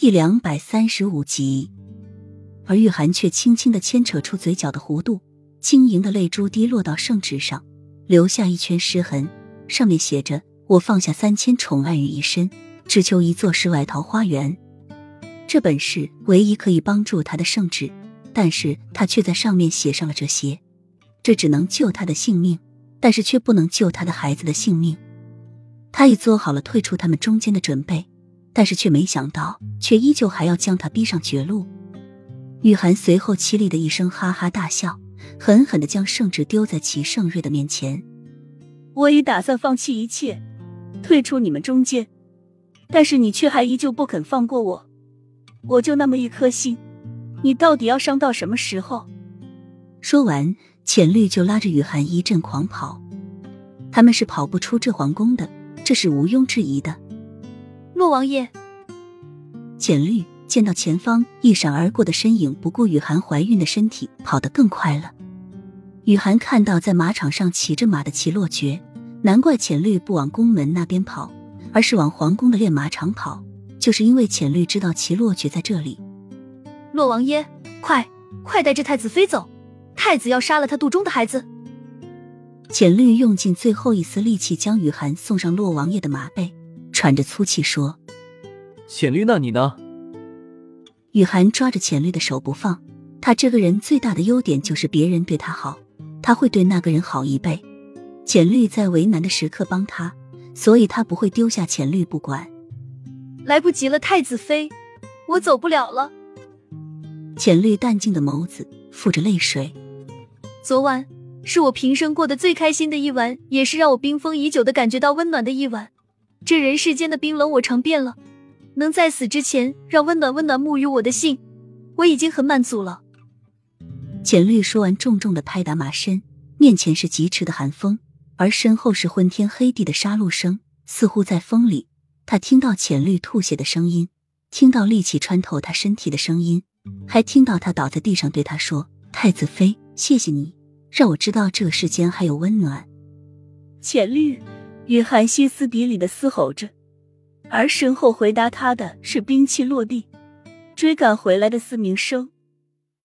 第两百三十五集，而玉涵却轻轻的牵扯出嘴角的弧度，晶莹的泪珠滴落到圣旨上，留下一圈湿痕，上面写着：“我放下三千宠爱于一身，只求一座世外桃花源。”这本是唯一可以帮助他的圣旨，但是他却在上面写上了这些，这只能救他的性命，但是却不能救他的孩子的性命。他已做好了退出他们中间的准备。但是却没想到，却依旧还要将他逼上绝路。雨涵随后凄厉的一声哈哈大笑，狠狠的将圣旨丢在齐盛瑞的面前。我已打算放弃一切，退出你们中间，但是你却还依旧不肯放过我。我就那么一颗心，你到底要伤到什么时候？说完，浅绿就拉着雨涵一阵狂跑。他们是跑不出这皇宫的，这是毋庸置疑的。洛王爷，简绿见到前方一闪而过的身影，不顾雨涵怀孕的身体，跑得更快了。雨涵看到在马场上骑着马的齐洛爵，难怪浅绿不往宫门那边跑，而是往皇宫的练马场跑，就是因为浅绿知道齐洛爵在这里。洛王爷，快快带着太子妃走，太子要杀了他肚中的孩子。浅绿用尽最后一丝力气，将雨涵送上洛王爷的马背。喘着粗气说：“浅绿，那你呢？”雨涵抓着浅绿的手不放。他这个人最大的优点就是别人对他好，他会对那个人好一倍。浅绿在为难的时刻帮他，所以他不会丢下浅绿不管。来不及了，太子妃，我走不了了。浅绿淡静的眸子附着泪水。昨晚是我平生过得最开心的一晚，也是让我冰封已久的感觉到温暖的一晚。这人世间的冰冷我尝遍了，能在死之前让温暖温暖沐浴我的心，我已经很满足了。浅绿说完，重重的拍打马身，面前是疾驰的寒风，而身后是昏天黑地的杀戮声。似乎在风里，他听到浅绿吐血的声音，听到力气穿透他身体的声音，还听到他倒在地上对他说：“太子妃，谢谢你，让我知道这个世间还有温暖。”浅绿。雨涵歇斯底里的嘶吼着，而身后回答他的是兵器落地、追赶回来的嘶鸣声。